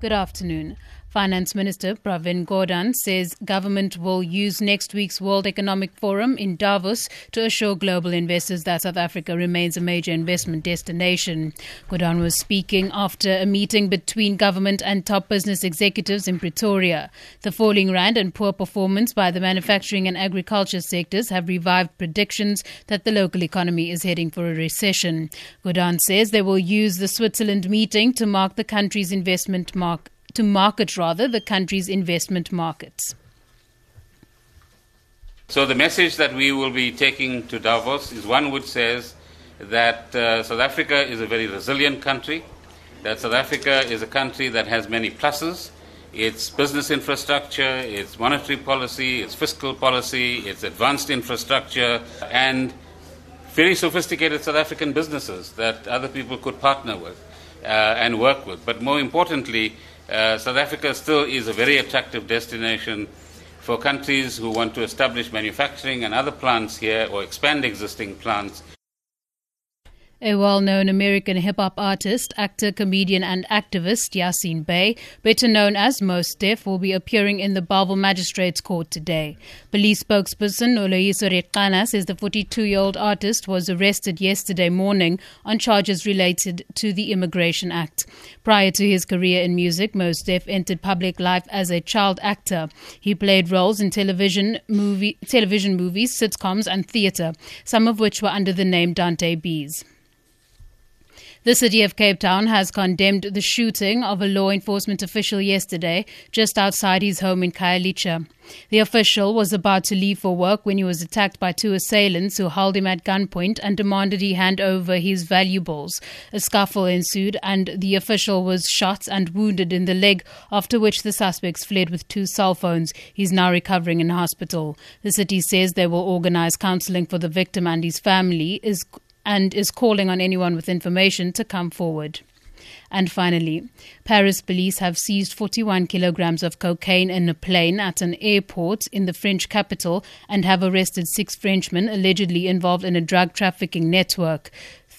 Good afternoon. Finance Minister Pravin Gordhan says government will use next week's World Economic Forum in Davos to assure global investors that South Africa remains a major investment destination. Gordhan was speaking after a meeting between government and top business executives in Pretoria. The falling rand and poor performance by the manufacturing and agriculture sectors have revived predictions that the local economy is heading for a recession. Gordhan says they will use the Switzerland meeting to mark the country's investment mark to market rather the country's investment markets. So the message that we will be taking to Davos is one which says that uh, South Africa is a very resilient country, that South Africa is a country that has many pluses. Its business infrastructure, its monetary policy, its fiscal policy, its advanced infrastructure, and very sophisticated South African businesses that other people could partner with uh, and work with. But more importantly, uh, South Africa still is a very attractive destination for countries who want to establish manufacturing and other plants here or expand existing plants. A well known American hip hop artist, actor, comedian, and activist, Yasin Bey, better known as Mos Def, will be appearing in the Bellville Magistrates Court today. Police spokesperson Oloyiso Reqana says the 42 year old artist was arrested yesterday morning on charges related to the Immigration Act. Prior to his career in music, Mos Def entered public life as a child actor. He played roles in television, movie, television movies, sitcoms, and theatre, some of which were under the name Dante Beze. The city of Cape Town has condemned the shooting of a law enforcement official yesterday just outside his home in Khayelitsha. The official was about to leave for work when he was attacked by two assailants who held him at gunpoint and demanded he hand over his valuables. A scuffle ensued and the official was shot and wounded in the leg, after which the suspects fled with two cell phones. He's now recovering in hospital. The city says they will organize counseling for the victim and his family. Is and is calling on anyone with information to come forward. And finally, Paris police have seized 41 kilograms of cocaine in a plane at an airport in the French capital and have arrested six Frenchmen allegedly involved in a drug trafficking network.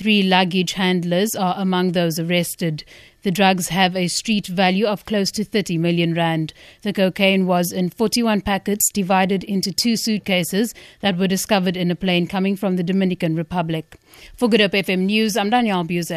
Three luggage handlers are among those arrested. The drugs have a street value of close to 30 million rand. The cocaine was in 41 packets divided into two suitcases that were discovered in a plane coming from the Dominican Republic. For Good Hope FM News, I'm Danielle Buse.